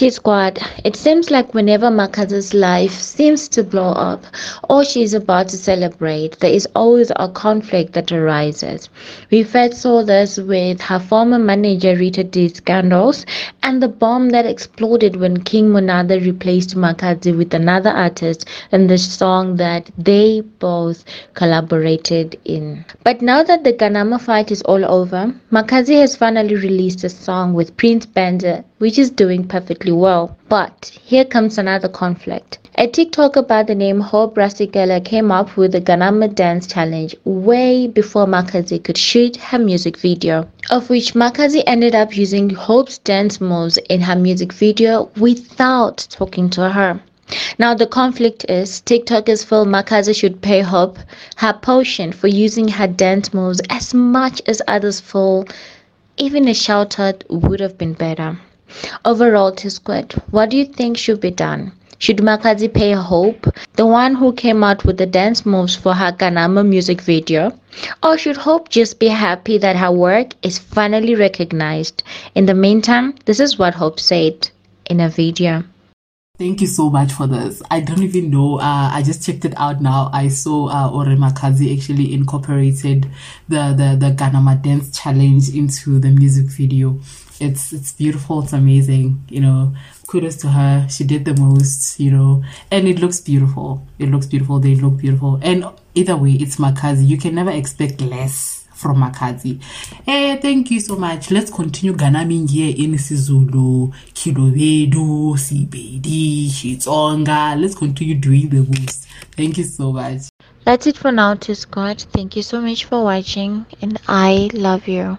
T Squad, it seems like whenever Makhadzi's life seems to blow up or she's about to celebrate, there is always a conflict that arises. We first saw this with her former manager Rita Dee's scandals and the bomb that exploded when King Monada replaced Makhadzi with another artist in the song that they both collaborated in. But now that the Ghanama fight is all over, Makhadzi has finally released a song with Prince Benza which is doing perfectly well. But here comes another conflict. A TikToker by the name Hope Rasikela came up with the Ghanama Dance Challenge way before Makhadzi could shoot her music video, of which Makhadzi ended up using Hope's dance moves in her music video without talking to her. Now the conflict is TikTokers feel Makhadzi should pay Hope her portion for using her dance moves as much as others feel even a shout out would have been better. Overall, T Squad, what do you think should be done? Should Makhadzi pay Hope, the one who came out with the dance moves for her Ghanama music video? Or should Hope just be happy that her work is finally recognized? In the meantime, this is what Hope said in a video. Thank you so much for this. I don't even know. Uh, I just checked it out now. I saw uh, Ore Makhadzi actually incorporated the, the, the Ghanama dance challenge into the music video. It's, it's beautiful. It's amazing. You know, kudos to her. She did the most, you know, and it looks beautiful. It looks beautiful. They look beautiful. And either way, it's Makhadzi. You can never expect less from Makhadzi. Eh, thank you so much. Let's continue ganaming here in Sizulu, Kilobedu, Sibedi, Shitsonga. Let's continue doing the moves. Thank you so much. That's it for now, T Squad. Thank you so much for watching, and I love you.